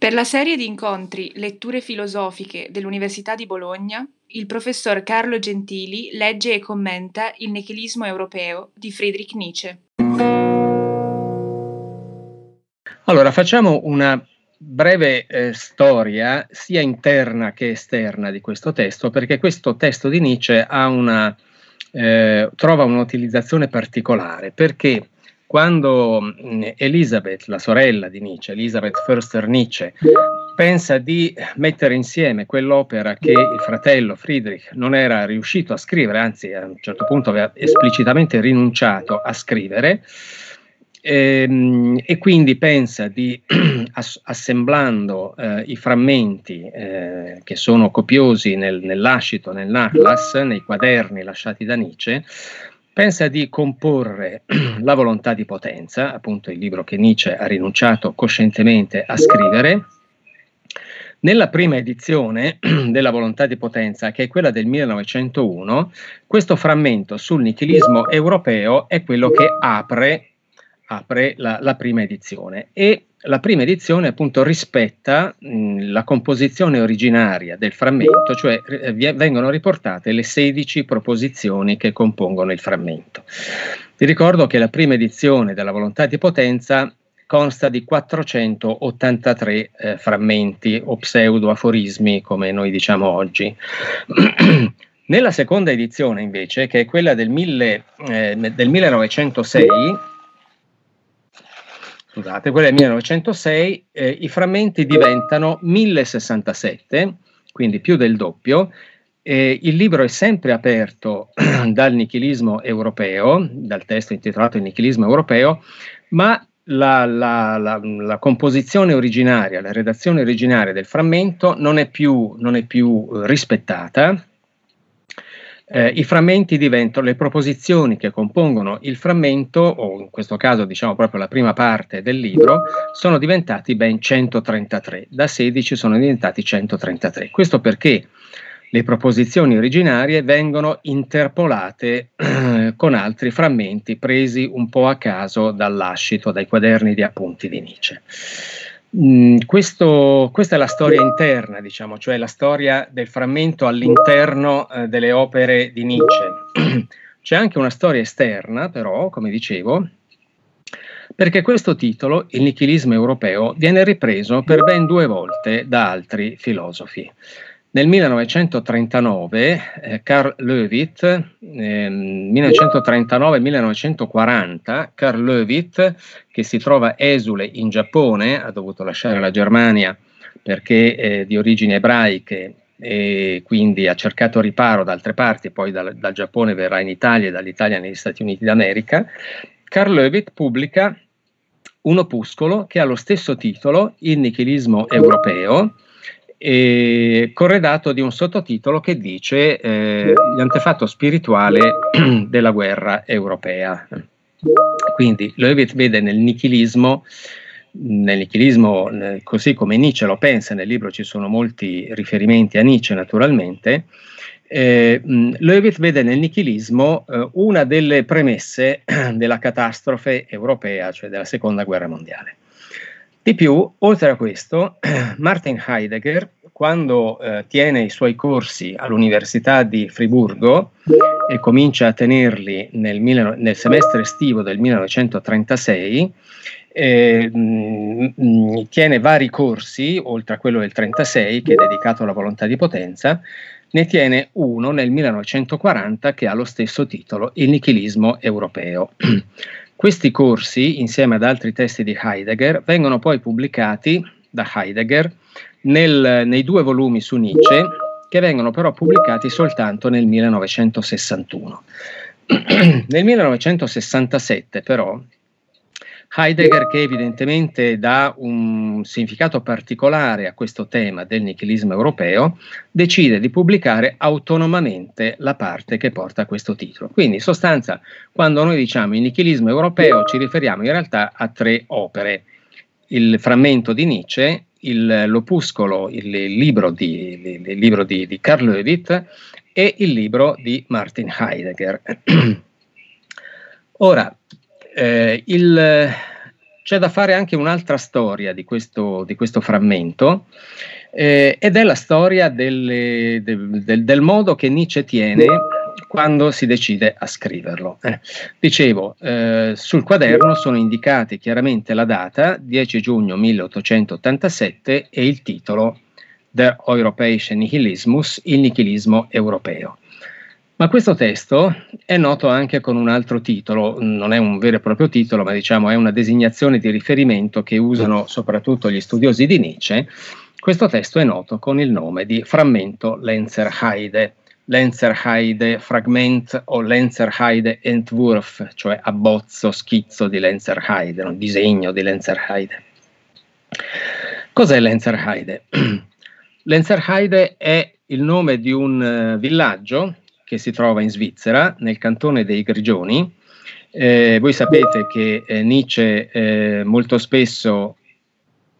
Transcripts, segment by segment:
Per la serie di incontri Letture filosofiche dell'Università di Bologna, il professor Carlo Gentili legge e commenta Il nichilismo europeo di Friedrich Nietzsche. Allora, facciamo una breve eh, storia sia interna che esterna di questo testo, perché questo testo di Nietzsche una, eh, trova un'utilizzazione particolare, perché quando mm, Elisabeth, la sorella di Nietzsche, Elisabeth Förster Nietzsche, pensa di mettere insieme quell'opera che il fratello Friedrich non era riuscito a scrivere, anzi a un certo punto aveva esplicitamente rinunciato a scrivere, ehm, e quindi pensa di, ass- assemblando eh, i frammenti eh, che sono copiosi nel, nell'ascito, nel Nachlass, nei quaderni lasciati da Nietzsche, pensa di comporre La volontà di potenza, appunto il libro che Nietzsche ha rinunciato coscientemente a scrivere. Nella prima edizione della volontà di potenza, che è quella del 1901, questo frammento sul nichilismo europeo è quello che apre, apre la, la prima edizione e la prima edizione appunto rispetta mh, la composizione originaria del frammento, cioè eh, vengono riportate le 16 proposizioni che compongono il frammento. Vi ricordo che la prima edizione della volontà di potenza consta di 483 eh, frammenti o pseudo-aforismi, come noi diciamo oggi. Nella seconda edizione, invece, che è quella del, mille, eh, del 1906, scusate, quella del 1906, eh, i frammenti diventano 1067, quindi più del doppio. Eh, il libro è sempre aperto dal nichilismo europeo, dal testo intitolato Il nichilismo europeo, ma la, la, la, la, composizione originaria, la redazione originaria del frammento non è più, non è più rispettata, eh, I frammenti diventano le proposizioni che compongono il frammento, o in questo caso diciamo proprio la prima parte del libro, sono diventati ben 133, da 16 sono diventati 133. Questo perché le proposizioni originarie vengono interpolate eh, con altri frammenti presi un po' a caso dall'ascito, dai quaderni di appunti di Nietzsche. Mm, questo, questa è la storia interna, diciamo, cioè la storia del frammento all'interno eh, delle opere di Nietzsche. C'è anche una storia esterna, però, come dicevo, perché questo titolo, Il nichilismo europeo, viene ripreso per ben due volte da altri filosofi. Nel 1939 eh, Carl Lewitt, eh, 1939-1940, Carl Lewitt, che si trova esule in Giappone, ha dovuto lasciare la Germania perché eh, di origini ebraiche e quindi ha cercato riparo da altre parti, poi dal, dal Giappone verrà in Italia e dall'Italia negli Stati Uniti d'America. Carl Lewitt pubblica un opuscolo che ha lo stesso titolo, Il nichilismo europeo, e corredato di un sottotitolo che dice eh, L'antefatto spirituale della guerra europea. Quindi Levitt vede nel nichilismo, nel nichilismo così come Nietzsche lo pensa, nel libro ci sono molti riferimenti a Nietzsche naturalmente, eh, Levitt vede nel nichilismo eh, una delle premesse della catastrofe europea, cioè della seconda guerra mondiale. Di più, oltre a questo, Martin Heidegger, quando eh, tiene i suoi corsi all'Università di Friburgo e comincia a tenerli nel, nel semestre estivo del 1936, eh, mh, tiene vari corsi, oltre a quello del 36 che è dedicato alla volontà di potenza, ne tiene uno nel 1940 che ha lo stesso titolo, Il nichilismo europeo. Questi corsi, insieme ad altri testi di Heidegger, vengono poi pubblicati da Heidegger nel, nei due volumi su Nietzsche, che vengono però pubblicati soltanto nel 1961. nel 1967 però Heidegger, che evidentemente dà un significato particolare a questo tema del nichilismo europeo, decide di pubblicare autonomamente la parte che porta questo titolo. Quindi, in sostanza, quando noi diciamo il nichilismo europeo, ci riferiamo in realtà a tre opere. Il frammento di Nietzsche, il, l'opuscolo, il, il libro, di, il, libro di, di Karl Lewitt e il libro di Martin Heidegger. Ora, eh, il, c'è da fare anche un'altra storia di questo, di questo frammento, eh, ed è la storia delle, del, del, del modo che Nietzsche tiene quando si decide a scriverlo. Eh, dicevo, eh, sul quaderno sono indicate chiaramente la data, 10 giugno 1887, e il titolo Der Europäische Nihilismus, il nichilismo europeo. Ma questo testo è noto anche con un altro titolo, non è un vero e proprio titolo, ma diciamo è una designazione di riferimento che usano soprattutto gli studiosi di Nietzsche. Questo testo è noto con il nome di Frammento Lenzerheide, Lenzerheide Fragment o Lenzerheide Entwurf, cioè abbozzo, schizzo di Lenzerheide, un disegno di Lenzerheide. Cos'è Lenzerheide? Lenzerheide è il nome di un uh, villaggio che si trova in Svizzera, nel cantone dei Grigioni. Eh, voi sapete che eh, Nietzsche eh, molto spesso,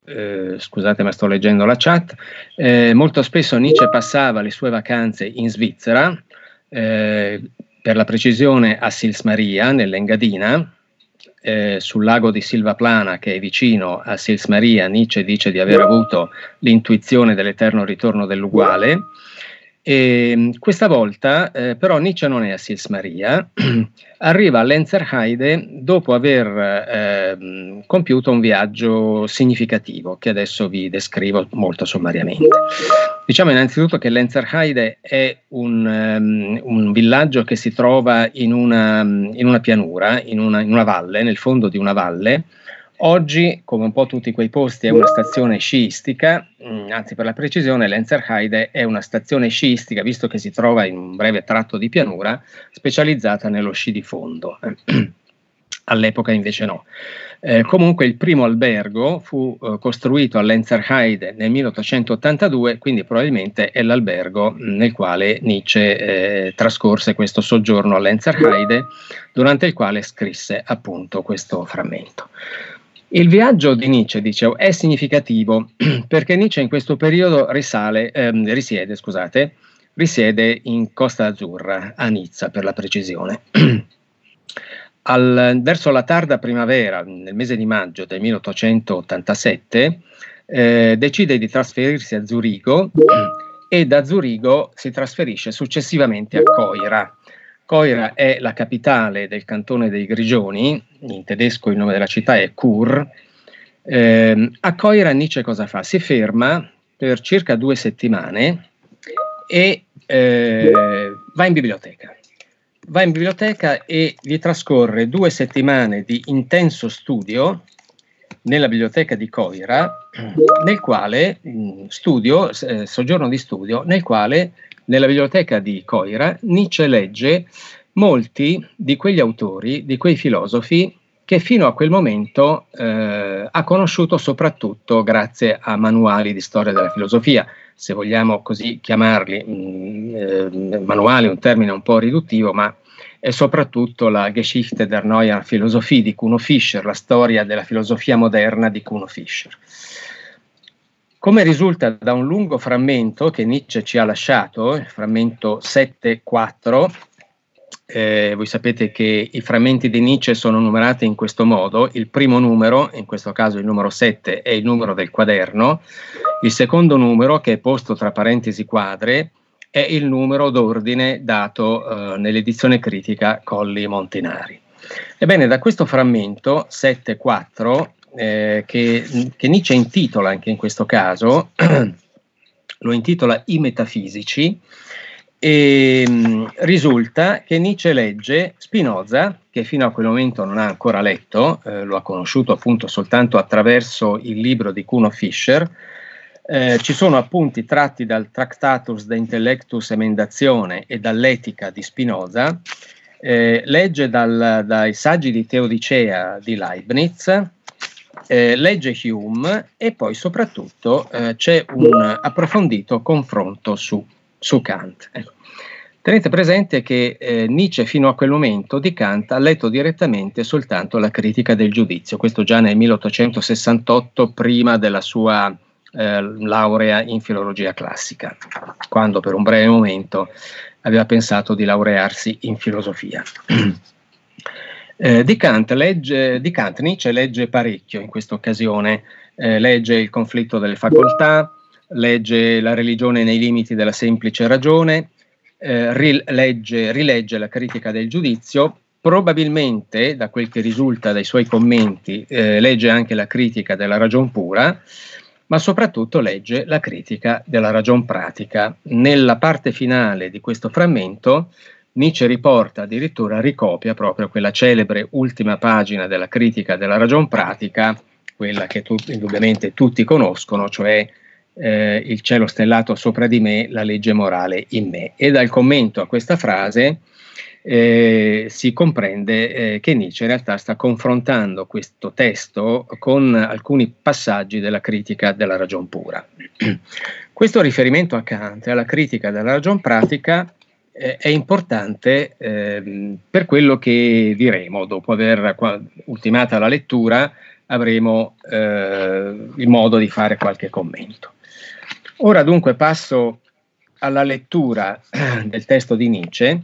eh, scusate ma sto leggendo la chat, eh, molto spesso Nietzsche passava le sue vacanze in Svizzera, eh, per la precisione a Sils Maria, nell'Engadina, sul lago di Silvaplana che è vicino a Sils Maria, Nietzsche dice di aver avuto l'intuizione dell'eterno ritorno dell'uguale e ehm, questa volta eh, però Nietzsche non è a Sils Maria, arriva a Lenzerheide dopo aver eh, compiuto un viaggio significativo che adesso vi descrivo molto sommariamente. Diciamo innanzitutto che Lenzerheide è un, um, un villaggio che si trova in una, in una pianura, in una, in una valle, nel fondo di una valle, Oggi, come un po' tutti quei posti, è una stazione sciistica, mm, anzi per la precisione Lenzerheide è una stazione sciistica, visto che si trova in un breve tratto di pianura, specializzata nello sci di fondo. All'epoca invece no. Eh, comunque il primo albergo fu eh, costruito a Lenzerheide nel 1882, quindi probabilmente è l'albergo nel quale Nietzsche eh, trascorse questo soggiorno a Lenzerheide, durante il quale scrisse appunto questo frammento. Il viaggio di Nietzsche, dicevo, è significativo perché Nietzsche in questo periodo risale, ehm, risiede, scusate, risiede in Costa Azzurra, a Nizza per la precisione. Al, verso la tarda primavera, nel mese di maggio del 1887, eh, decide di trasferirsi a Zurigo e da Zurigo si trasferisce successivamente a Coira, Coira è la capitale del cantone dei Grigioni, in tedesco il nome della città è Chur. Eh, a Coira Nietzsche cosa fa? Si ferma per circa due settimane e eh, va in biblioteca. Va in biblioteca e vi trascorre due settimane di intenso studio nella biblioteca di Coira, nel quale studio, eh, soggiorno di studio, nel quale nella biblioteca di Coira, Nietzsche legge molti di quegli autori, di quei filosofi che fino a quel momento eh, ha conosciuto soprattutto grazie a manuali di storia della filosofia, se vogliamo così chiamarli, mh, mm, eh, manuali è un termine un po' riduttivo, ma è soprattutto la Geschichte der Neuen Philosophie di Kuno Fischer, la storia della filosofia moderna di Kuno Fischer. Come risulta da un lungo frammento che Nietzsche ci ha lasciato, il frammento 7.4, eh, voi sapete che i frammenti di Nietzsche sono numerati in questo modo, il primo numero, in questo caso il numero 7, è il numero del quaderno, il secondo numero, che è posto tra parentesi quadre, è il numero d'ordine dato eh, nell'edizione critica Colli Montinari. Ebbene, da questo frammento 7.4 eh, che, che, Nietzsche intitola anche in questo caso, lo intitola I metafisici, e mh, mm, risulta che Nietzsche legge Spinoza, che fino a quel momento non ha ancora letto, eh, lo ha conosciuto appunto soltanto attraverso il libro di Kuno Fischer. Eh, ci sono appunti tratti dal Tractatus de Intellectus Emendazione e dall'Etica di Spinoza, eh, legge dal, dai saggi di Teodicea di Leibniz, eh, legge Hume e poi soprattutto eh, c'è un approfondito confronto su, su Kant. Ecco. Tenete presente che eh, Nietzsche fino a quel momento di Kant ha letto direttamente soltanto la critica del giudizio, questo già nel 1868 prima della sua eh, laurea in filologia classica, quando per un breve momento aveva pensato di laurearsi in filosofia. Eh, di, Kant legge, di Kant Nietzsche legge parecchio in questa occasione, eh, legge il conflitto delle facoltà, legge la religione nei limiti della semplice ragione, eh, rilegge, rilegge la critica del giudizio, probabilmente, da quel che risulta dai suoi commenti, eh, legge anche la critica della ragion pura, ma soprattutto legge la critica della ragion pratica. Nella parte finale di questo frammento, Nietzsche riporta addirittura, ricopia proprio quella celebre ultima pagina della critica della ragion pratica, quella che tu, indubbiamente tutti conoscono, cioè eh, il cielo stellato sopra di me, la legge morale in me. E dal commento a questa frase eh, si comprende eh, che Nietzsche in realtà sta confrontando questo testo con alcuni passaggi della critica della ragion pura. questo riferimento a Kant alla critica della ragion pratica eh, è importante ehm, per quello che diremo dopo aver ultimata la lettura avremo eh, il modo di fare qualche commento. Ora dunque passo alla lettura del testo di Nietzsche.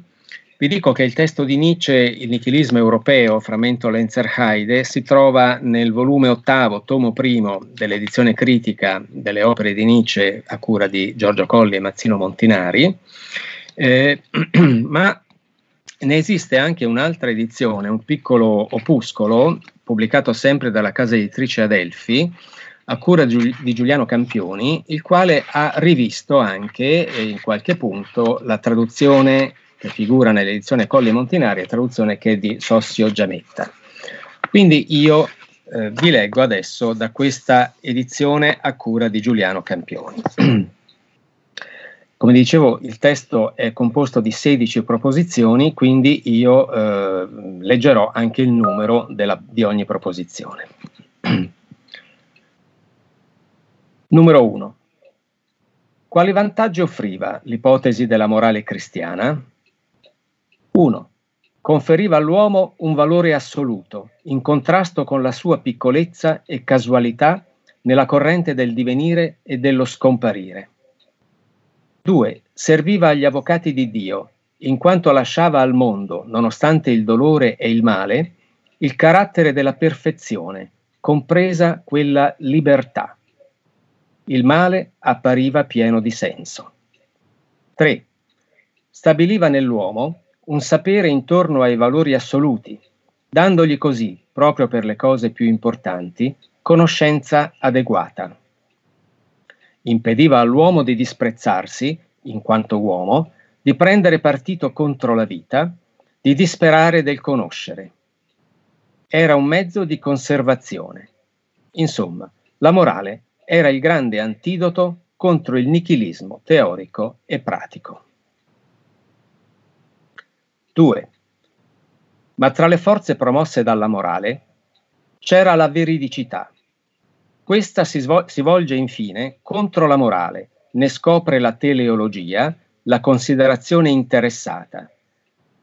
Vi dico che il testo di Nietzsche, Il nichilismo europeo, frammento Lenzerheide, si trova nel volume ottavo, tomo primo dell'edizione critica delle opere di Nietzsche a cura di Giorgio Colli e Mazzino Montinari, eh, ma ne esiste anche un'altra edizione, un piccolo opuscolo, pubblicato sempre dalla casa editrice Adelphi, a cura di Giuliano Campioni, il quale ha rivisto anche eh, in qualche punto la traduzione che figura nell'edizione Colli Montinari, traduzione che è di Sossio Giametta. Quindi io eh, vi leggo adesso da questa edizione a cura di Giuliano Campioni. Come dicevo, il testo è composto di 16 proposizioni, quindi io eh, leggerò anche il numero della, di ogni proposizione. Numero 1. Quali vantaggi offriva l'ipotesi della morale cristiana? 1. Conferiva all'uomo un valore assoluto, in contrasto con la sua piccolezza e casualità nella corrente del divenire e dello scomparire. 2. Serviva agli avvocati di Dio, in quanto lasciava al mondo, nonostante il dolore e il male, il carattere della perfezione, compresa quella libertà. Il male appariva pieno di senso. 3. Stabiliva nell'uomo un sapere intorno ai valori assoluti, dandogli così, proprio per le cose più importanti, conoscenza adeguata. Impediva all'uomo di disprezzarsi, in quanto uomo, di prendere partito contro la vita, di disperare del conoscere. Era un mezzo di conservazione. Insomma, la morale era il grande antidoto contro il nichilismo teorico e pratico. 2. Ma tra le forze promosse dalla morale c'era la veridicità. Questa si, svol- si volge infine contro la morale, ne scopre la teleologia, la considerazione interessata.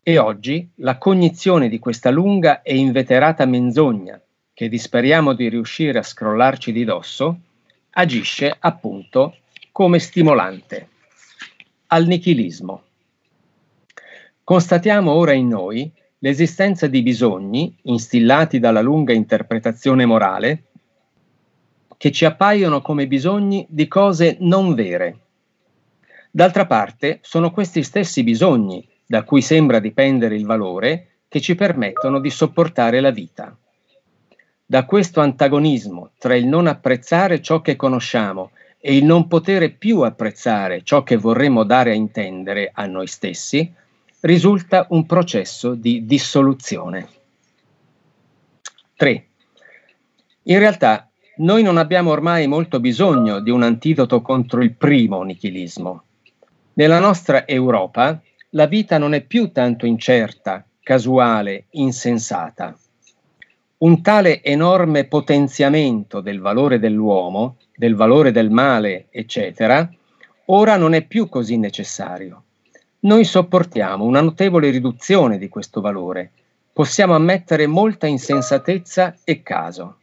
E oggi la cognizione di questa lunga e inveterata menzogna, che disperiamo di riuscire a scrollarci di dosso, agisce appunto come stimolante al nichilismo. Constatiamo ora in noi l'esistenza di bisogni, instillati dalla lunga interpretazione morale, che ci appaiono come bisogni di cose non vere. D'altra parte, sono questi stessi bisogni, da cui sembra dipendere il valore, che ci permettono di sopportare la vita. Da questo antagonismo tra il non apprezzare ciò che conosciamo e il non potere più apprezzare ciò che vorremmo dare a intendere a noi stessi, risulta un processo di dissoluzione. 3. In realtà noi non abbiamo ormai molto bisogno di un antidoto contro il primo nichilismo. Nella nostra Europa la vita non è più tanto incerta, casuale, insensata un tale enorme potenziamento del valore dell'uomo, del valore del male, eccetera, ora non è più così necessario. Noi sopportiamo una notevole riduzione di questo valore. Possiamo ammettere molta insensatezza e caso.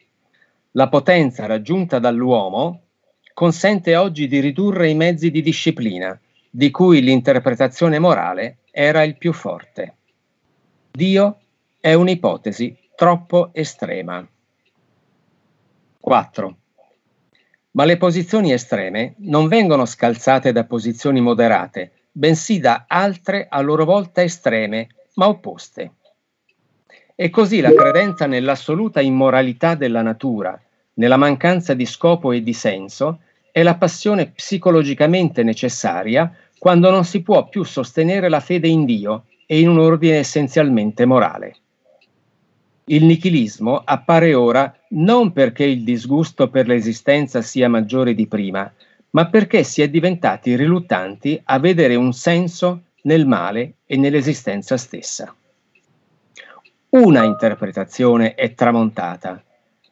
La potenza raggiunta dall'uomo consente oggi di ridurre i mezzi di disciplina, di cui l'interpretazione morale era il più forte. Dio è un'ipotesi troppo estrema. 4. Ma le posizioni estreme non vengono scalzate da posizioni moderate, bensì da altre a loro volta estreme, ma opposte. E così la credenza nell'assoluta immoralità della natura, nella mancanza di scopo e di senso, è la passione psicologicamente necessaria quando non si può più sostenere la fede in Dio e in un ordine essenzialmente morale. Il nichilismo appare ora non perché il disgusto per l'esistenza sia maggiore di prima, ma perché si è diventati riluttanti a vedere un senso nel male e nell'esistenza stessa. Una interpretazione è tramontata,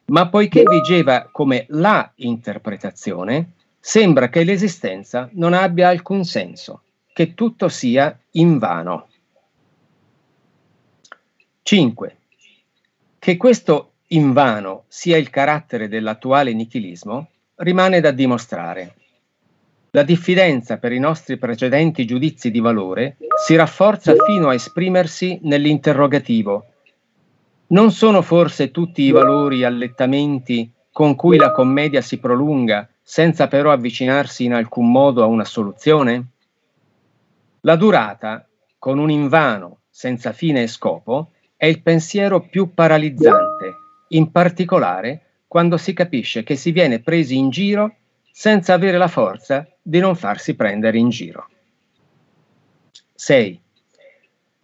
ma poiché vigeva come la interpretazione, sembra che l'esistenza non abbia alcun senso, che tutto sia invano. 5. Che questo invano sia il carattere dell'attuale nichilismo rimane da dimostrare. La diffidenza per i nostri precedenti giudizi di valore si rafforza fino a esprimersi nell'interrogativo. Non sono forse tutti i valori allettamenti con cui la commedia si prolunga, senza però avvicinarsi in alcun modo a una soluzione? La durata, con un invano senza fine e scopo, è il pensiero più paralizzante, in particolare quando si capisce che si viene presi in giro senza avere la forza di non farsi prendere in giro. 6.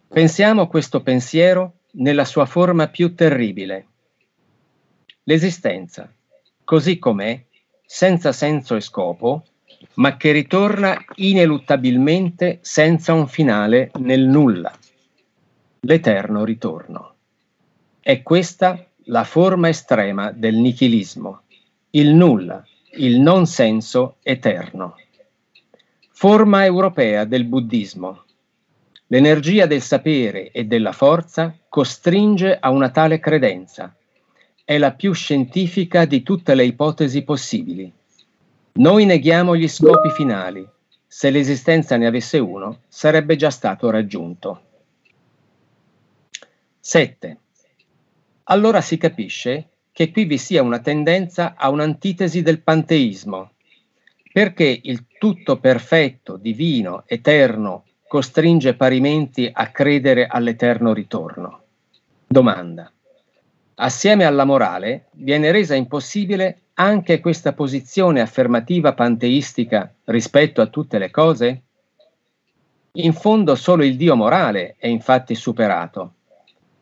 Pensiamo questo pensiero nella sua forma più terribile. L'esistenza, così com'è, senza senso e scopo, ma che ritorna ineluttabilmente senza un finale nel nulla l'eterno ritorno. È questa la forma estrema del nichilismo, il nulla, il non senso eterno. Forma europea del buddismo. L'energia del sapere e della forza costringe a una tale credenza. È la più scientifica di tutte le ipotesi possibili. Noi neghiamo gli scopi finali. Se l'esistenza ne avesse uno, sarebbe già stato raggiunto. 7. Allora si capisce che qui vi sia una tendenza a un'antitesi del panteismo, perché il tutto perfetto, divino, eterno, costringe parimenti a credere all'eterno ritorno. Domanda. Assieme alla morale viene resa impossibile anche questa posizione affermativa panteistica rispetto a tutte le cose? In fondo solo il Dio morale è infatti superato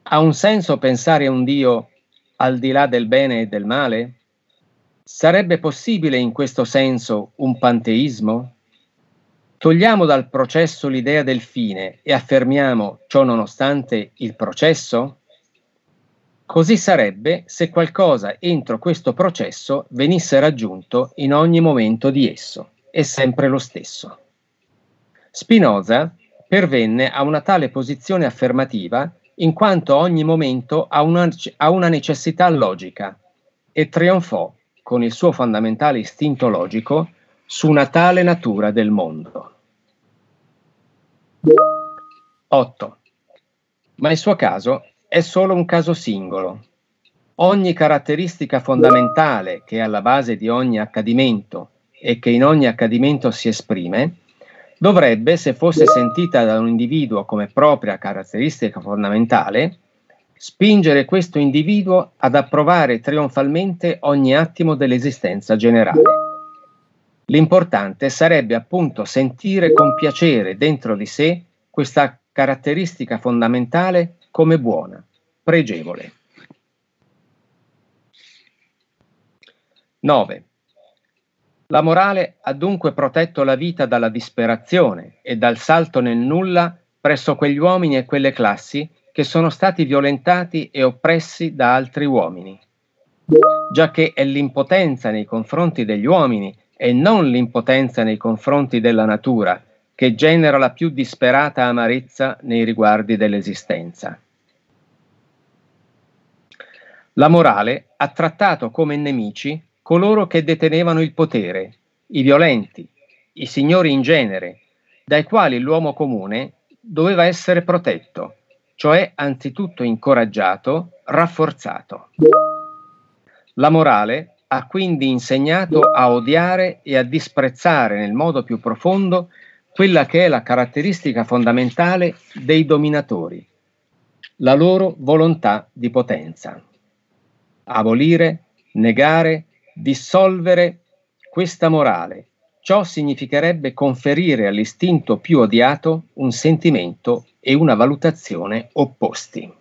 ha un senso pensare a un Dio al di là del bene e del male? Sarebbe possibile in questo senso un panteismo? Togliamo dal processo l'idea del fine e affermiamo, ciò nonostante, il processo? Così sarebbe se qualcosa entro questo processo venisse raggiunto in ogni momento di esso, è sempre lo stesso. Spinoza pervenne a una tale posizione affermativa in quanto ogni momento ha una, ha una necessità logica e trionfò con il suo fondamentale istinto logico su una tale natura del mondo. 8. Ma il suo caso è solo un caso singolo. Ogni caratteristica fondamentale che è alla base di ogni accadimento e che in ogni accadimento si esprime dovrebbe, se fosse sentita da un individuo come propria caratteristica fondamentale, spingere questo individuo ad approvare trionfalmente ogni attimo dell'esistenza generale. L'importante sarebbe appunto sentire con piacere dentro di sé questa caratteristica fondamentale come buona, pregevole. 9. La morale ha dunque protetto la vita dalla disperazione e dal salto nel nulla presso quegli uomini e quelle classi che sono stati violentati e oppressi da altri uomini. Già che è l'impotenza nei confronti degli uomini e non l'impotenza nei confronti della natura che genera la più disperata amarezza nei riguardi dell'esistenza. La morale ha trattato come nemici coloro che detenevano il potere, i violenti, i signori in genere, dai quali l'uomo comune doveva essere protetto, cioè anzitutto incoraggiato, rafforzato. La morale ha quindi insegnato a odiare e a disprezzare nel modo più profondo quella che è la caratteristica fondamentale dei dominatori, la loro volontà di potenza. Abolire, negare, dissolvere questa morale. Ciò significherebbe conferire all'istinto più odiato un sentimento e una valutazione opposti.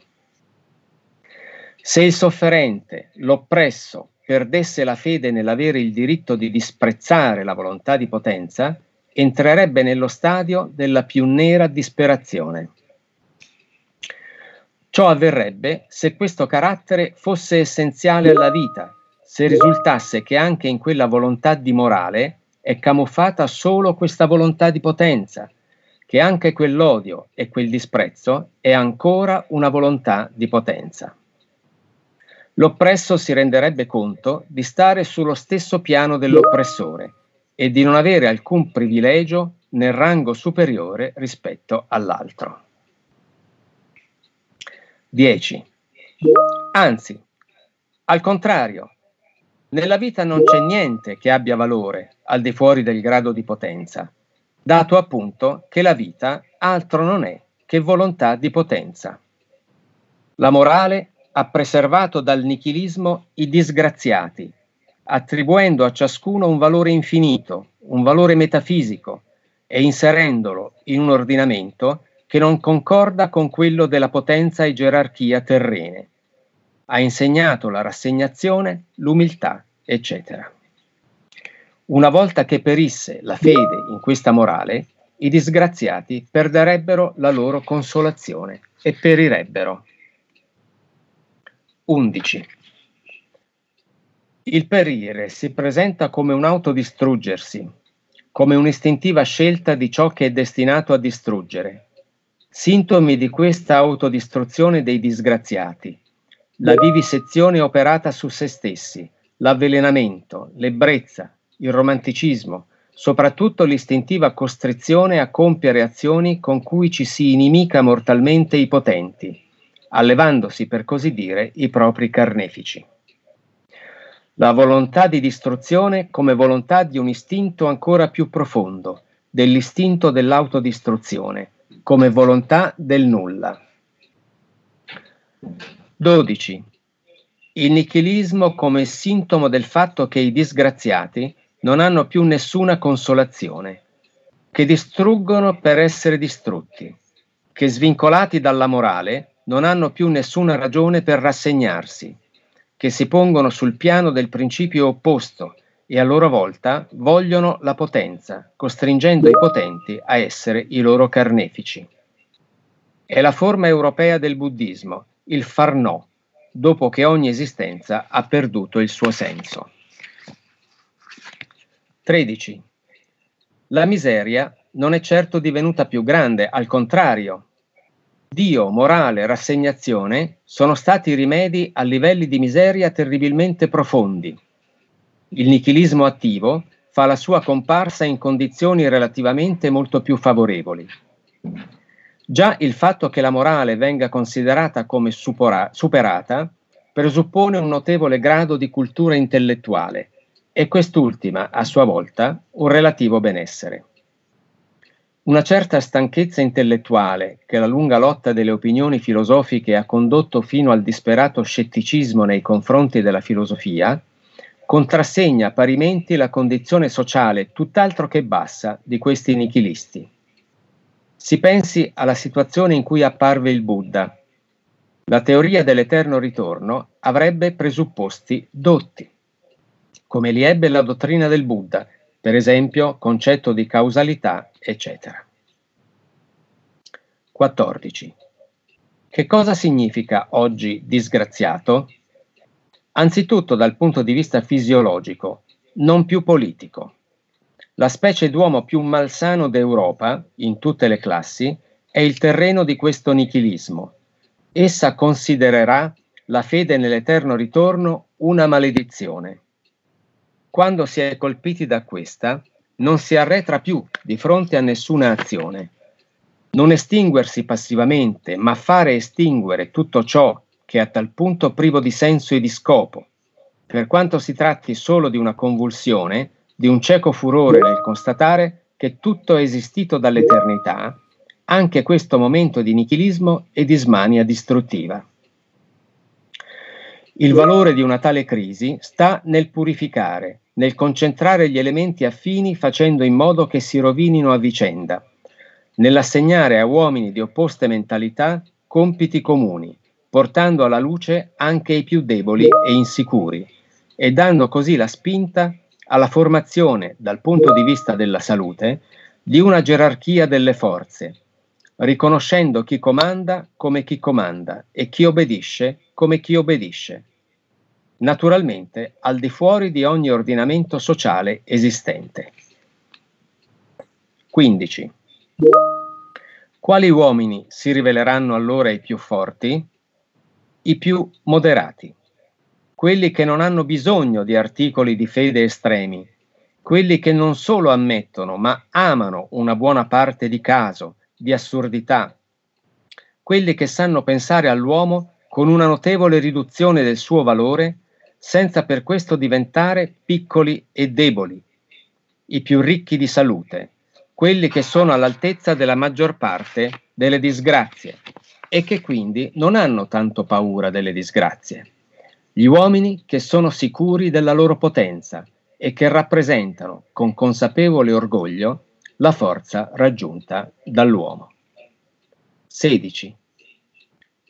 Se il sofferente, l'oppresso, perdesse la fede nell'avere il diritto di disprezzare la volontà di potenza, entrerebbe nello stadio della più nera disperazione. Ciò avverrebbe se questo carattere fosse essenziale alla vita, se risultasse che anche in quella volontà di morale è camuffata solo questa volontà di potenza, che anche quell'odio e quel disprezzo è ancora una volontà di potenza. L'oppresso si renderebbe conto di stare sullo stesso piano dell'oppressore e di non avere alcun privilegio nel rango superiore rispetto all'altro. 10. Anzi, al contrario, nella vita non c'è niente che abbia valore al di fuori del grado di potenza, dato appunto che la vita altro non è che volontà di potenza. La morale ha preservato dal nichilismo i disgraziati, attribuendo a ciascuno un valore infinito, un valore metafisico, e inserendolo in un ordinamento che non concorda con quello della potenza e gerarchia terrene. Ha insegnato la rassegnazione, l'umiltà, eccetera. Una volta che perisse la fede in questa morale, i disgraziati perderebbero la loro consolazione e perirebbero. 11. Il perire si presenta come un autodistruggersi, come un'istintiva scelta di ciò che è destinato a distruggere, Sintomi di questa autodistruzione dei disgraziati, la vivisezione operata su se stessi, l'avvelenamento, l'ebbrezza, il romanticismo, soprattutto l'istintiva costrizione a compiere azioni con cui ci si inimica mortalmente i potenti, allevandosi per così dire i propri carnefici. La volontà di distruzione come volontà di un istinto ancora più profondo, dell'istinto dell'autodistruzione, come volontà del nulla. 12. Il nichilismo come sintomo del fatto che i disgraziati non hanno più nessuna consolazione, che distruggono per essere distrutti, che svincolati dalla morale non hanno più nessuna ragione per rassegnarsi, che si pongono sul piano del principio opposto e a loro volta vogliono la potenza, costringendo i potenti a essere i loro carnefici. È la forma europea del buddismo, il far no, dopo che ogni esistenza ha perduto il suo senso. 13. La miseria non è certo divenuta più grande, al contrario. Dio, morale, rassegnazione sono stati rimedi a livelli di miseria terribilmente profondi il nichilismo attivo fa la sua comparsa in condizioni relativamente molto più favorevoli. Già il fatto che la morale venga considerata come supora- superata presuppone un notevole grado di cultura intellettuale e quest'ultima, a sua volta, un relativo benessere. Una certa stanchezza intellettuale che la lunga lotta delle opinioni filosofiche ha condotto fino al disperato scetticismo nei confronti della filosofia, contrassegna parimenti la condizione sociale tutt'altro che bassa di questi nichilisti. Si pensi alla situazione in cui apparve il Buddha. La teoria dell'eterno ritorno avrebbe presupposti dotti, come li ebbe la dottrina del Buddha, per esempio concetto di causalità, eccetera. 14. Che cosa significa oggi disgraziato? Anzitutto dal punto di vista fisiologico, non più politico. La specie d'uomo più malsano d'Europa, in tutte le classi, è il terreno di questo nichilismo. Essa considererà la fede nell'eterno ritorno una maledizione. Quando si è colpiti da questa, non si arretra più di fronte a nessuna azione. non estinguersi passivamente, ma fare estinguere tutto ciò che è a tal punto privo di senso e di scopo, per quanto si tratti solo di una convulsione, di un cieco furore nel constatare che tutto è esistito dall'eternità, anche questo momento di nichilismo e di smania distruttiva. Il valore di una tale crisi sta nel purificare, nel concentrare gli elementi affini facendo in modo che si rovinino a vicenda, nell'assegnare a uomini di opposte mentalità compiti comuni, portando alla luce anche i più deboli e insicuri, e dando così la spinta alla formazione, dal punto di vista della salute, di una gerarchia delle forze, riconoscendo chi comanda come chi comanda e chi obbedisce come chi obbedisce, naturalmente al di fuori di ogni ordinamento sociale esistente. 15. Quali uomini si riveleranno allora i più forti? I più moderati quelli che non hanno bisogno di articoli di fede estremi, quelli che non solo ammettono, ma amano una buona parte di caso, di assurdità, quelli che sanno pensare all'uomo con una notevole riduzione del suo valore, senza per questo diventare piccoli e deboli, i più ricchi di salute, quelli che sono all'altezza della maggior parte delle disgrazie e che quindi non hanno tanto paura delle disgrazie gli uomini che sono sicuri della loro potenza e che rappresentano con consapevole orgoglio la forza raggiunta dall'uomo. 16.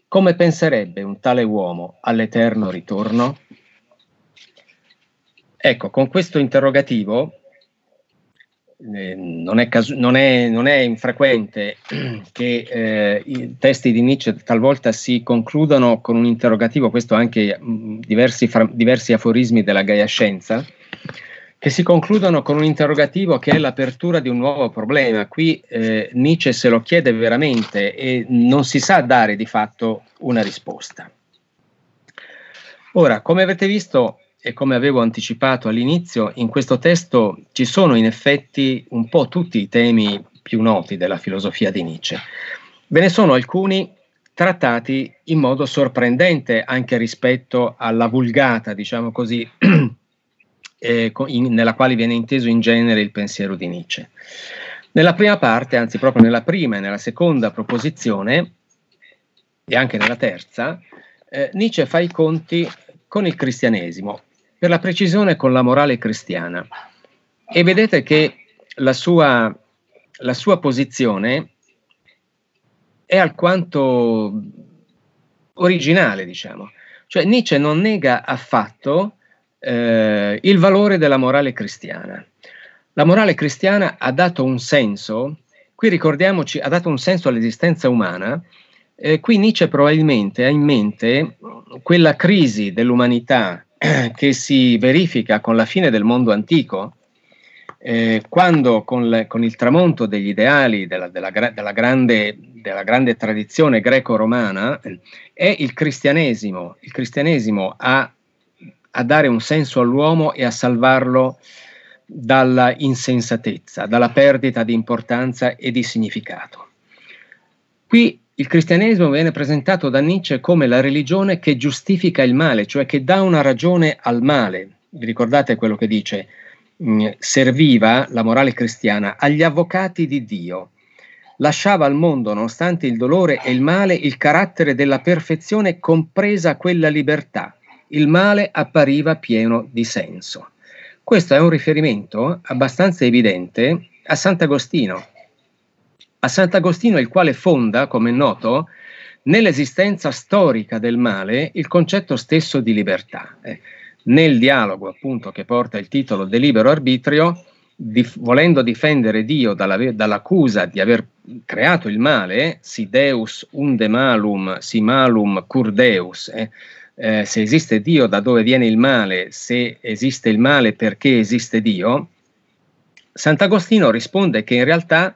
Come penserebbe un tale uomo all'eterno ritorno? Ecco, con questo interrogativo non, è casu- non, è, non, è infrequente che eh, i testi di Nietzsche talvolta si concludano con un interrogativo, questo anche mh, mm, diversi, fra- diversi aforismi della Gaia Scienza, che si concludono con un interrogativo che è l'apertura di un nuovo problema. Qui eh, Nietzsche se lo chiede veramente e non si sa dare di fatto una risposta. Ora, come avete visto, e come avevo anticipato all'inizio, in questo testo ci sono in effetti un po' tutti i temi più noti della filosofia di Nietzsche. Ve ne sono alcuni trattati in modo sorprendente anche rispetto alla vulgata, diciamo così, eh, in, nella quale viene inteso in genere il pensiero di Nietzsche. Nella prima parte, anzi proprio nella prima e nella seconda proposizione, e anche nella terza, eh, Nietzsche fa i conti con il cristianesimo per la precisione con la morale cristiana. E vedete che la sua, la sua posizione è alquanto originale, diciamo. Cioè Nietzsche non nega affatto eh, il valore della morale cristiana. La morale cristiana ha dato un senso, qui ricordiamoci, ha dato un senso all'esistenza umana, eh, qui Nietzsche probabilmente ha in mente quella crisi dell'umanità che si verifica con la fine del mondo antico, eh, quando con, le, con, il tramonto degli ideali della, della, della, grande, della grande, tradizione greco-romana, è il cristianesimo, il cristianesimo a, a dare un senso all'uomo e a salvarlo dalla insensatezza, dalla perdita di importanza e di significato. Qui il cristianesimo viene presentato da Nietzsche come la religione che giustifica il male, cioè che dà una ragione al male. Vi ricordate quello che dice? Mm, serviva la morale cristiana agli avvocati di Dio. Lasciava al mondo, nonostante il dolore e il male, il carattere della perfezione, compresa quella libertà. Il male appariva pieno di senso. Questo è un riferimento abbastanza evidente a Sant'Agostino, a Sant'Agostino, il quale fonda, come è noto, nell'esistenza storica del male il concetto stesso di libertà. Eh, nel dialogo, appunto, che porta il titolo del libero arbitrio, dif- volendo difendere Dio dalla, dall'accusa di aver creato il male, si deus unde malum, si malum cur deus, eh, eh, se esiste Dio da dove viene il male, se esiste il male perché esiste Dio, Sant'Agostino risponde che in realtà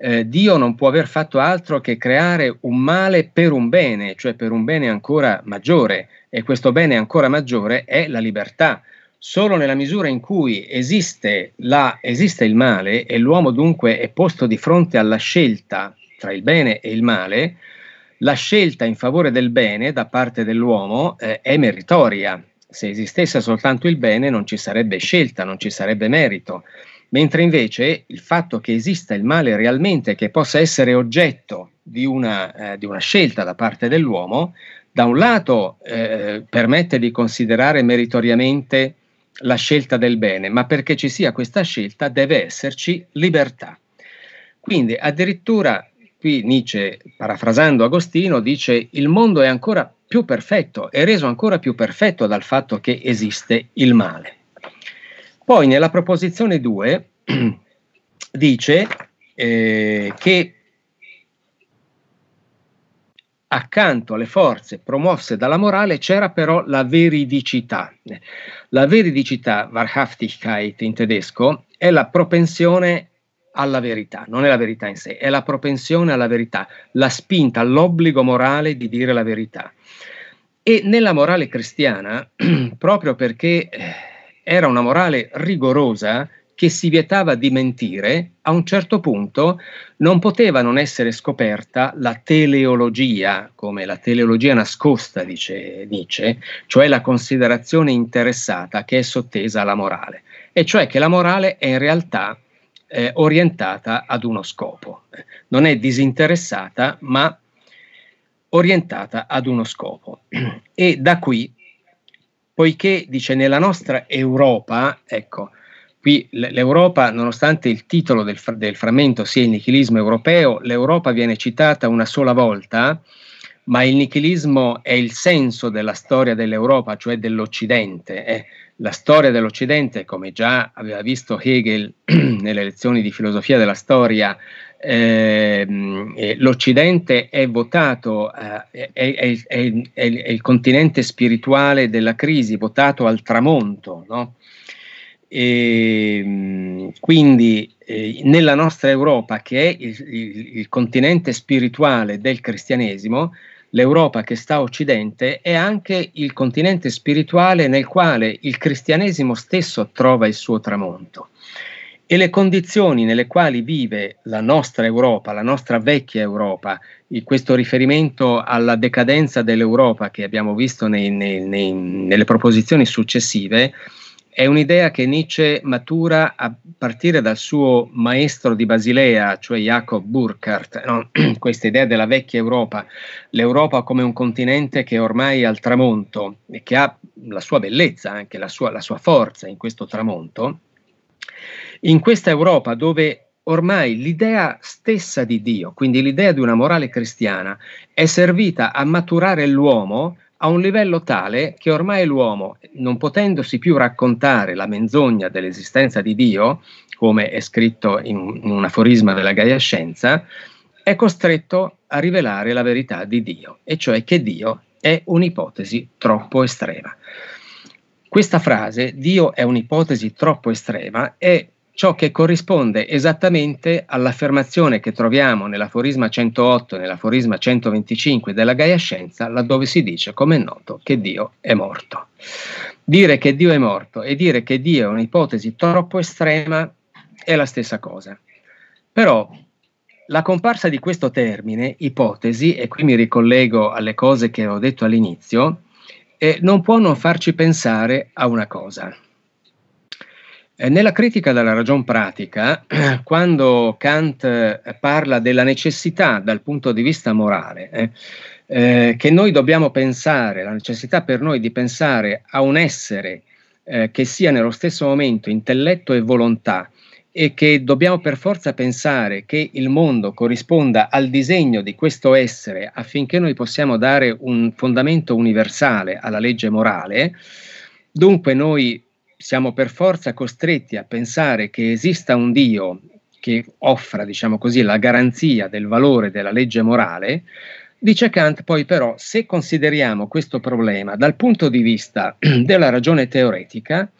eh, Dio non può aver fatto altro che creare un male per un bene, cioè per un bene ancora maggiore, e questo bene ancora maggiore è la libertà. Solo nella misura in cui esiste, la, esiste il male e l'uomo dunque è posto di fronte alla scelta tra il bene e il male, la scelta in favore del bene da parte dell'uomo eh, è meritoria. Se esistesse soltanto il bene non ci sarebbe scelta, non ci sarebbe merito. Mentre invece il fatto che esista il male realmente, che possa essere oggetto di una, eh, di una scelta da parte dell'uomo, da un lato eh, permette di considerare meritoriamente la scelta del bene, ma perché ci sia questa scelta deve esserci libertà. Quindi addirittura qui Nietzsche, parafrasando Agostino, dice il mondo è ancora più perfetto, è reso ancora più perfetto dal fatto che esiste il male. Poi nella proposizione 2 dice eh, che accanto alle forze promosse dalla morale c'era però la veridicità. La veridicità, Wahrhaftigkeit in tedesco, è la propensione alla verità, non è la verità in sé, è la propensione alla verità, la spinta, l'obbligo morale di dire la verità. E nella morale cristiana, proprio perché eh, era una morale rigorosa che si vietava di mentire, a un certo punto non poteva non essere scoperta la teleologia, come la teleologia nascosta, dice Nietzsche, cioè la considerazione interessata che è sottesa alla morale, e cioè che la morale è in realtà eh, orientata ad uno scopo, non è disinteressata, ma orientata ad uno scopo. E da qui poiché dice nella nostra Europa, ecco, qui l'Europa, nonostante il titolo del, del frammento sia il nichilismo europeo, l'Europa viene citata una sola volta, ma il nichilismo è il senso della storia dell'Europa, cioè dell'Occidente. Eh. La storia dell'Occidente, come già aveva visto Hegel nelle lezioni di filosofia della storia, eh, l'Occidente è votato, eh, è, è, è, il continente spirituale della crisi, votato al tramonto. No? E, ehm, quindi eh, nella nostra Europa, che è il, il, il continente spirituale del cristianesimo, l'Europa che sta a Occidente è anche il continente spirituale nel quale il cristianesimo stesso trova il suo tramonto e le condizioni nelle quali vive la nostra Europa, la nostra vecchia Europa, questo riferimento alla decadenza dell'Europa che abbiamo visto nei, nei, nei, nelle proposizioni successive, è un'idea che Nietzsche matura a partire dal suo maestro di Basilea, cioè Jacob Burckhardt, no? questa idea della vecchia Europa, l'Europa come un continente che ormai è al tramonto e che ha la sua bellezza, anche la sua, la sua forza in questo tramonto in questa Europa dove ormai l'idea stessa di Dio, quindi l'idea di una morale cristiana, è servita a maturare l'uomo a un livello tale che ormai l'uomo, non potendosi più raccontare la menzogna dell'esistenza di Dio, come è scritto in, un aforisma della Gaia Scienza, è costretto a rivelare la verità di Dio, e cioè che Dio è un'ipotesi troppo estrema. Questa frase, Dio è un'ipotesi troppo estrema, è ciò che corrisponde esattamente all'affermazione che troviamo nell'aforisma 108 e nell'aforisma 125 della Gaia Scienza, laddove si dice, come è noto, che Dio è morto. Dire che Dio è morto e dire che Dio è un'ipotesi troppo estrema è la stessa cosa. Però la comparsa di questo termine, ipotesi, e qui mi ricollego alle cose che ho detto all'inizio, eh, non può non farci pensare a una cosa eh, nella critica della ragion pratica, quando Kant eh, parla della necessità dal punto di vista morale, eh, eh, che noi dobbiamo pensare, la necessità per noi di pensare a un essere eh, che sia nello stesso momento intelletto e volontà, e che dobbiamo per forza pensare che il mondo corrisponda al disegno di questo essere affinché noi possiamo dare un fondamento universale alla legge morale, dunque noi siamo per forza costretti a pensare che esista un Dio che offra, diciamo così, la garanzia del valore della legge morale, dice Kant poi però se consideriamo questo problema dal punto di vista della ragione teoretica,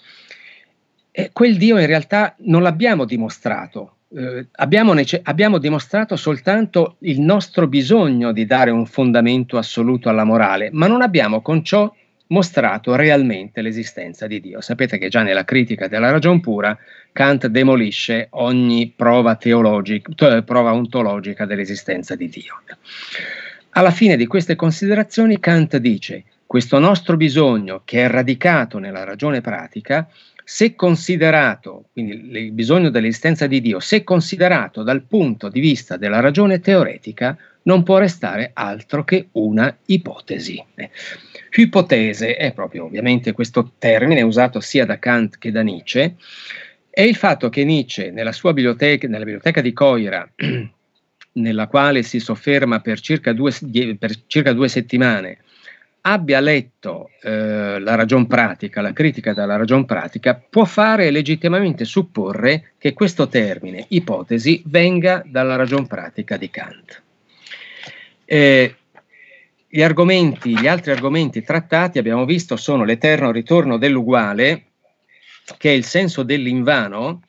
eh, quel Dio in realtà non l'abbiamo dimostrato, eh, abbiamo, nece- abbiamo, dimostrato soltanto il nostro bisogno di dare un fondamento assoluto alla morale, ma non abbiamo con ciò mostrato realmente l'esistenza di Dio. Sapete che già nella critica della ragion pura Kant demolisce ogni prova, teologica, prova ontologica dell'esistenza di Dio. Alla fine di queste considerazioni Kant dice questo nostro bisogno che è radicato nella ragione pratica, se considerato, quindi il bisogno dell'esistenza di Dio, se considerato dal punto di vista della ragione teoretica, non può restare altro che una ipotesi. Ipotese è proprio ovviamente questo termine usato sia da Kant che da Nietzsche, è il fatto che Nietzsche nella sua biblioteca, nella biblioteca di Coira, nella quale si sofferma per circa due, per circa due settimane, abbia letto eh, la ragion pratica, la critica della ragion pratica, può fare legittimamente supporre che questo termine, ipotesi, venga dalla ragion pratica di Kant. Eh, gli gli altri argomenti trattati, abbiamo visto, sono l'eterno ritorno dell'uguale, che è il senso dell'invano,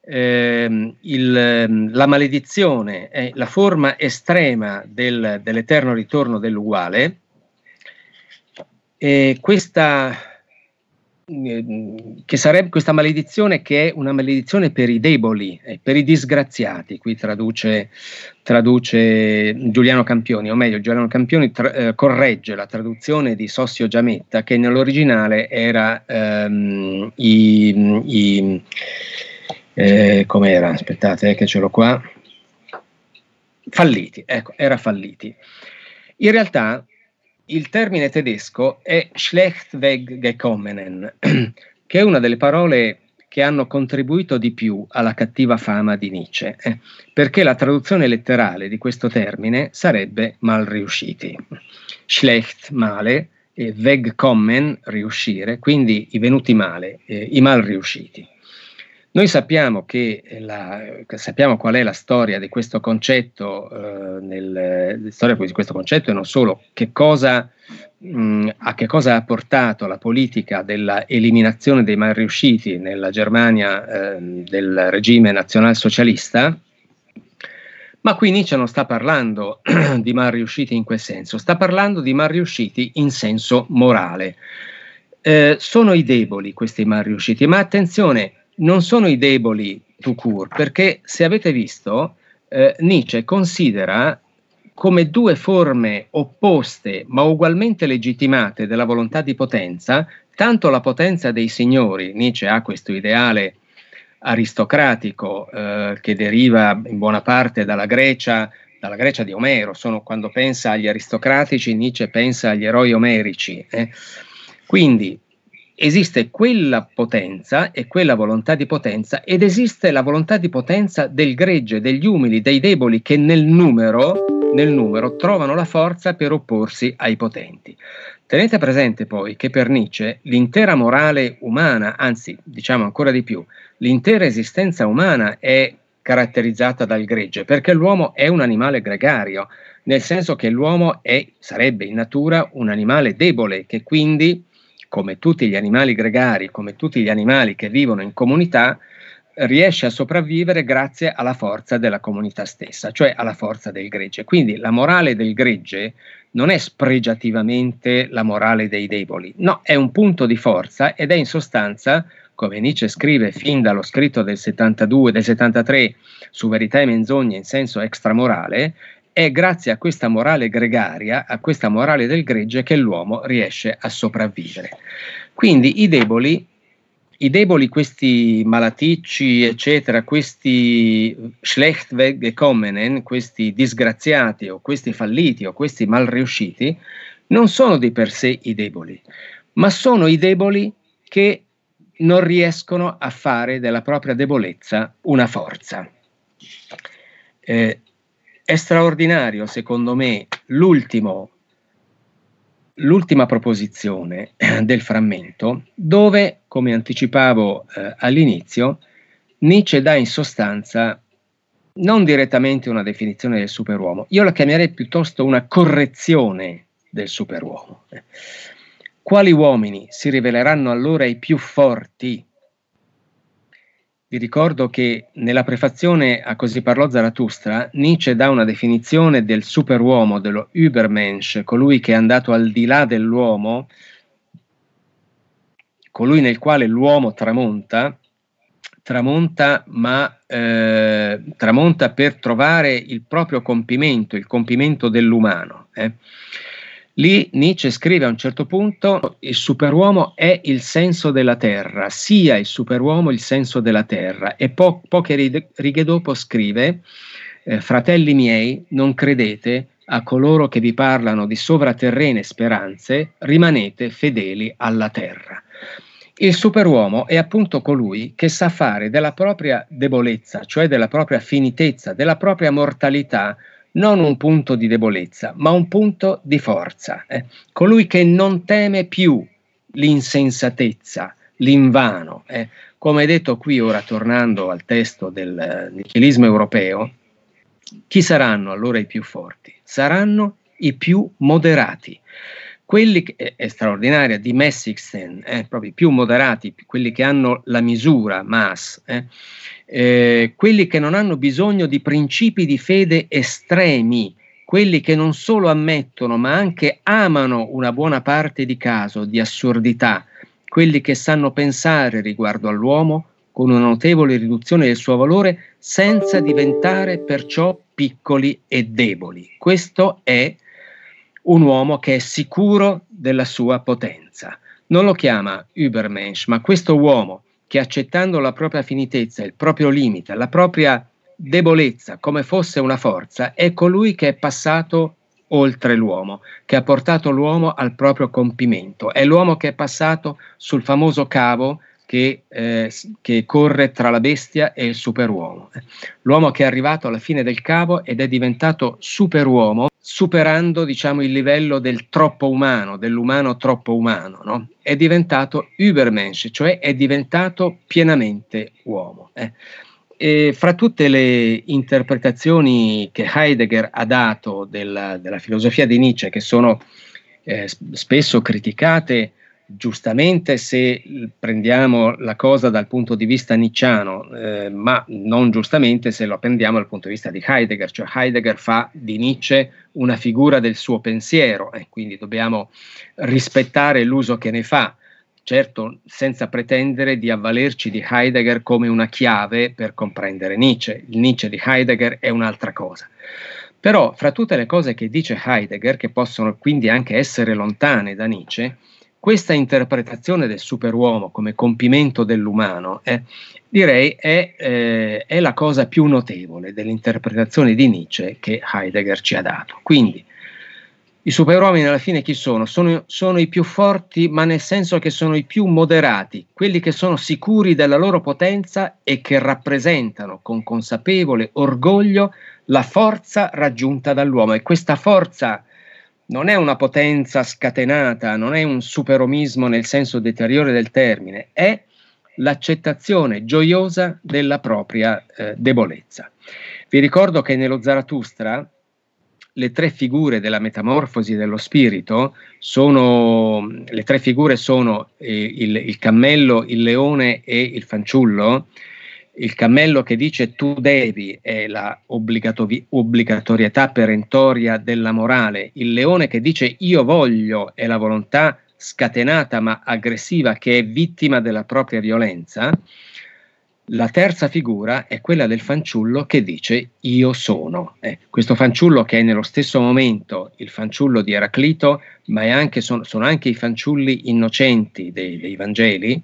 ehm, il, la maledizione è la forma estrema del, dell'eterno ritorno dell'uguale, questa, eh, che sarebbe questa maledizione che è una maledizione per i deboli, eh, per i disgraziati, qui traduce, traduce, Giuliano Campioni, o meglio Giuliano Campioni tra, eh, corregge la traduzione di Sossio Giametta che nell'originale era ehm, i, i eh, com'era, aspettate eh, che ce l'ho qua, falliti, ecco, era falliti. In realtà il termine tedesco è schlechtweg gekommenen, che è una delle parole che hanno contribuito di più alla cattiva fama di Nietzsche, eh, perché la traduzione letterale di questo termine sarebbe mal riusciti. Schlecht, male, e wegkommen, riuscire, quindi i venuti male, eh, i mal riusciti. Noi sappiamo, la, sappiamo, qual è la storia di questo concetto, eh, nel, storia di questo concetto e non solo, che cosa, mh, a che cosa ha portato la politica della eliminazione dei mal riusciti nella Germania eh, del regime nazionalsocialista, ma qui Nietzsche non sta parlando di mal riusciti in quel senso, sta parlando di mal riusciti in senso morale. Eh, sono i deboli questi mal riusciti, ma attenzione, non sono i deboli to cure, perché se avete visto, eh, Nietzsche considera come due forme opposte ma ugualmente legittimate della volontà di potenza, tanto la potenza dei signori, Nietzsche ha questo ideale aristocratico eh, che deriva in buona parte dalla Grecia, dalla Grecia di Omero, sono, quando pensa agli aristocratici Nietzsche pensa agli eroi omerici. Eh. Quindi esiste quella potenza e quella volontà di potenza ed esiste la volontà di potenza del gregge, degli umili, dei deboli che nel numero, nel numero trovano la forza per opporsi ai potenti. Tenete presente poi che per Nietzsche l'intera morale umana, anzi diciamo ancora di più, l'intera esistenza umana è caratterizzata dal gregge, perché l'uomo è un animale gregario, nel senso che l'uomo è, sarebbe in natura un animale debole, che quindi come tutti gli animali gregari, come tutti gli animali che vivono in comunità, riesce a sopravvivere grazie alla forza della comunità stessa, cioè alla forza del gregge. Quindi la morale del gregge non è spregiativamente la morale dei deboli, no, è un punto di forza ed è in sostanza, come Nietzsche scrive fin dallo scritto del 72, del 73 su verità e menzogne in senso extramorale, è grazie a questa morale gregaria, a questa morale del gregge, che l'uomo riesce a sopravvivere. Quindi i deboli, i deboli questi malaticci, eccetera, questi schlechtweggekommenen, questi disgraziati o questi falliti o questi mal riusciti, non sono di per sé i deboli, ma sono i deboli che non riescono a fare della propria debolezza una forza. Eh, è straordinario, secondo me, l'ultima proposizione del frammento, dove, come anticipavo eh, all'inizio, Nietzsche dà in sostanza non direttamente una definizione del superuomo, io la chiamerei piuttosto una correzione del superuomo. Quali uomini si riveleranno allora i più forti vi ricordo che nella prefazione a Così parlò Zarathustra, Nietzsche dà una definizione del superuomo, dello Übermensch, colui che è andato al di là dell'uomo, colui nel quale l'uomo tramonta, tramonta, ma eh, tramonta per trovare il proprio compimento, il compimento dell'umano. Eh. Lì Nietzsche scrive a un certo punto il superuomo è il senso della terra, sia il superuomo il senso della terra e po- poche righe dopo scrive eh, fratelli miei non credete a coloro che vi parlano di sovraterrene speranze, rimanete fedeli alla terra. Il superuomo è appunto colui che sa fare della propria debolezza, cioè della propria finitezza, della propria mortalità, non un punto di debolezza, ma un punto di forza. Eh? Colui che non teme più l'insensatezza, l'invano. Eh? Come detto qui, ora tornando al testo del nichilismo europeo, chi saranno allora i più forti? Saranno i più moderati. Quelli che, è, straordinaria di Messixen, eh, proprio i più moderati, quelli che hanno la misura, mass, eh, eh, quelli che non hanno bisogno di principi di fede estremi, quelli che non solo ammettono ma anche amano una buona parte di caso, di assurdità, quelli che sanno pensare riguardo all'uomo con una notevole riduzione del suo valore senza diventare perciò piccoli e deboli. Questo è un uomo che è sicuro della sua potenza. Non lo chiama Übermensch, ma questo uomo che accettando la propria finitezza, il proprio limite, la propria debolezza come fosse una forza, è colui che è passato oltre l'uomo, che ha portato l'uomo al proprio compimento. È l'uomo che è passato sul famoso cavo che, eh, che, corre tra la bestia e il superuomo. L'uomo che è arrivato alla fine del cavo ed è diventato superuomo, superando diciamo, il livello del troppo umano, dell'umano troppo umano. No? È diventato Übermensch, cioè è diventato pienamente uomo. Eh. Fra tutte le interpretazioni che Heidegger ha dato della, della filosofia di Nietzsche, che sono eh, spesso criticate giustamente se prendiamo la cosa dal punto di vista nicciano, eh, ma non giustamente se lo prendiamo dal punto di vista di Heidegger, cioè Heidegger fa di Nietzsche una figura del suo pensiero e quindi dobbiamo rispettare l'uso che ne fa, certo senza pretendere di avvalerci di Heidegger come una chiave per comprendere Nietzsche. Il Nietzsche di Heidegger è un'altra cosa. Però fra tutte le cose che dice Heidegger, che possono quindi anche essere lontane da Nietzsche, questa interpretazione del superuomo come compimento dell'umano eh, direi è, eh, è, la cosa più notevole dell'interpretazione di Nietzsche che Heidegger ci ha dato. Quindi i superuomini alla fine chi sono? sono? Sono i più forti, ma nel senso che sono i più moderati, quelli che sono sicuri della loro potenza e che rappresentano con consapevole orgoglio la forza raggiunta dall'uomo. E questa forza non è una potenza scatenata, non è un superomismo nel senso deteriore del termine, è l'accettazione gioiosa della propria eh, debolezza. Vi ricordo che nello Zarathustra le tre figure della metamorfosi dello spirito sono, le tre figure sono eh, il, il cammello, il leone e il fanciullo, il cammello che dice tu devi è la obbligatorietà perentoria della morale, il leone che dice io voglio è la volontà scatenata ma aggressiva che è vittima della propria violenza, la terza figura è quella del fanciullo che dice io sono. Eh, questo fanciullo che è nello stesso momento il fanciullo di Eraclito, ma anche, sono, sono, anche i fanciulli innocenti dei, dei Vangeli,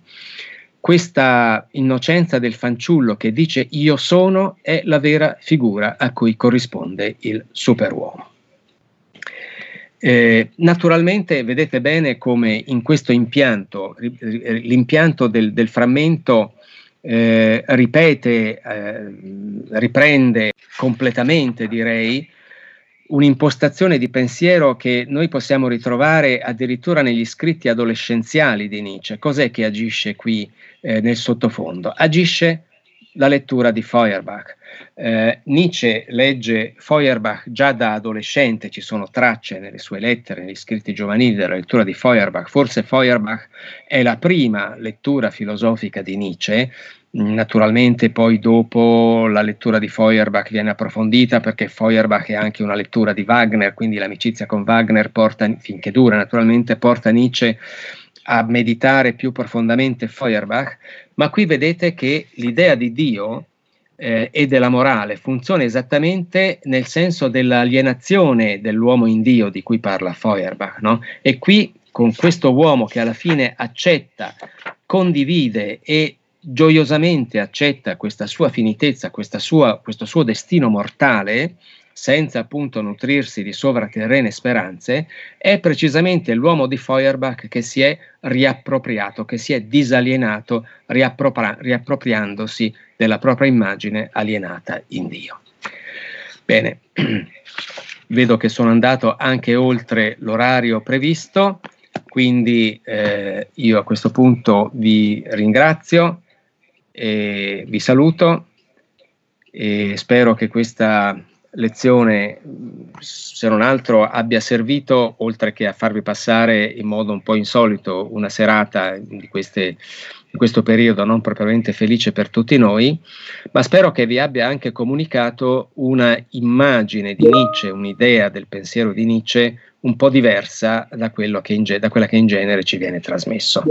questa innocenza del fanciullo che dice io sono è la vera figura a cui corrisponde il superuomo. Eh, naturalmente vedete bene come in questo impianto, l'impianto del, del frammento eh, ripete, eh, riprende completamente direi un'impostazione di pensiero che noi possiamo ritrovare addirittura negli scritti adolescenziali di Nietzsche. Cos'è che agisce qui eh, nel sottofondo? Agisce la lettura di Feuerbach. Eh, Nietzsche legge Feuerbach già da adolescente, ci sono tracce nelle sue lettere, negli scritti giovanili della lettura di Feuerbach. Forse Feuerbach è la prima lettura filosofica di Nietzsche, Naturalmente poi dopo la lettura di Feuerbach viene approfondita perché Feuerbach è anche una lettura di Wagner, quindi l'amicizia con Wagner porta, finché dura naturalmente, porta Nietzsche a meditare più profondamente Feuerbach, ma qui vedete che l'idea di Dio eh, e della morale funziona esattamente nel senso dell'alienazione dell'uomo in Dio di cui parla Feuerbach. No? E qui con questo uomo che alla fine accetta, condivide e gioiosamente accetta questa sua finitezza, questa sua, questo suo destino mortale, senza appunto nutrirsi di sovraterrene speranze, è precisamente l'uomo di Feuerbach che si è riappropriato, che si è disalienato, riappropri- riappropriandosi della propria immagine alienata in Dio. Bene, vedo che sono andato anche oltre l'orario previsto, quindi eh, io a questo punto vi ringrazio e vi saluto e spero che questa lezione, se non altro, abbia servito, oltre che a farvi passare in modo un po' insolito una serata di, queste, di questo periodo non propriamente felice per tutti noi, ma spero che vi abbia anche comunicato una immagine di Nietzsche, un'idea del pensiero di Nietzsche un po' diversa da, che in, da quella che in genere ci viene trasmesso.